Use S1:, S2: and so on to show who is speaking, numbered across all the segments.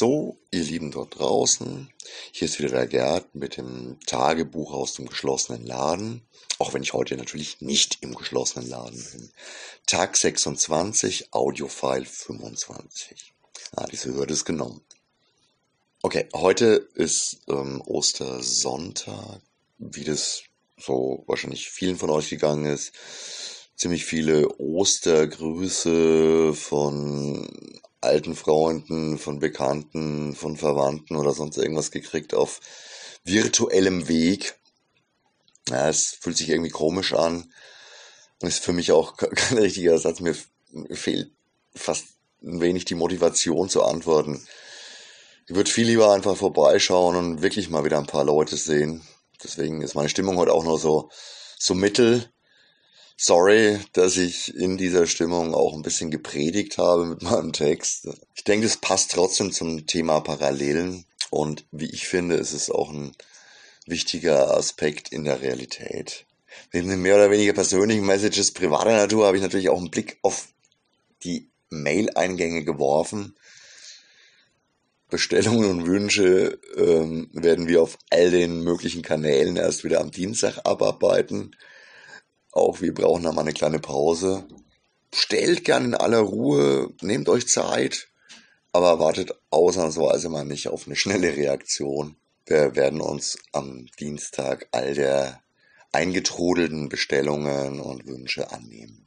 S1: So, ihr Lieben dort draußen, hier ist wieder der Gerd mit dem Tagebuch aus dem geschlossenen Laden. Auch wenn ich heute natürlich nicht im geschlossenen Laden bin. Tag 26, Audiofile 25. Ah, diese Hürde ist genommen. Okay, heute ist ähm, Ostersonntag, wie das so wahrscheinlich vielen von euch gegangen ist. Ziemlich viele Ostergrüße von alten Freunden, von Bekannten, von Verwandten oder sonst irgendwas gekriegt auf virtuellem Weg. Ja, es fühlt sich irgendwie komisch an und ist für mich auch kein richtiger Satz. Mir fehlt fast ein wenig die Motivation zu antworten. Ich würde viel lieber einfach vorbeischauen und wirklich mal wieder ein paar Leute sehen. Deswegen ist meine Stimmung heute auch nur so, so mittel. Sorry, dass ich in dieser Stimmung auch ein bisschen gepredigt habe mit meinem Text. Ich denke, es passt trotzdem zum Thema Parallelen und wie ich finde, ist es auch ein wichtiger Aspekt in der Realität. Neben den mehr oder weniger persönlichen Messages privater Natur habe ich natürlich auch einen Blick auf die Mail-Eingänge geworfen. Bestellungen und Wünsche ähm, werden wir auf all den möglichen Kanälen erst wieder am Dienstag abarbeiten. Auch wir brauchen da mal eine kleine Pause. Stellt gern in aller Ruhe, nehmt euch Zeit, aber wartet ausnahmsweise mal nicht auf eine schnelle Reaktion. Wir werden uns am Dienstag all der eingetrudelten Bestellungen und Wünsche annehmen.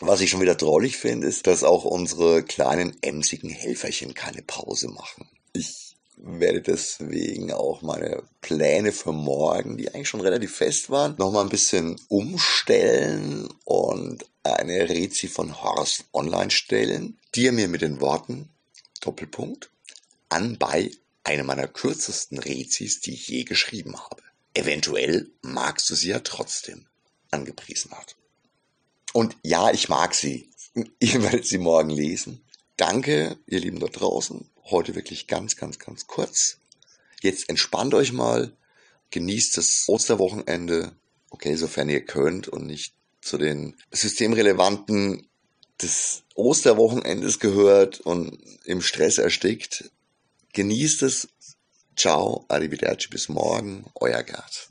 S1: Was ich schon wieder drollig finde, ist, dass auch unsere kleinen emsigen Helferchen keine Pause machen. Ich werde deswegen auch meine Pläne für morgen, die eigentlich schon relativ fest waren, nochmal ein bisschen umstellen und eine Rezi von Horst online stellen, die er mir mit den Worten Doppelpunkt an bei einer meiner kürzesten Rezis, die ich je geschrieben habe. Eventuell magst du sie ja trotzdem angepriesen hat. Und ja, ich mag sie. Ihr werdet sie morgen lesen. Danke, ihr Lieben da draußen, Heute wirklich ganz, ganz, ganz kurz. Jetzt entspannt euch mal, genießt das Osterwochenende, okay, sofern ihr könnt und nicht zu den systemrelevanten des Osterwochenendes gehört und im Stress erstickt. Genießt es. Ciao, arrivederci, bis morgen, euer Gerd.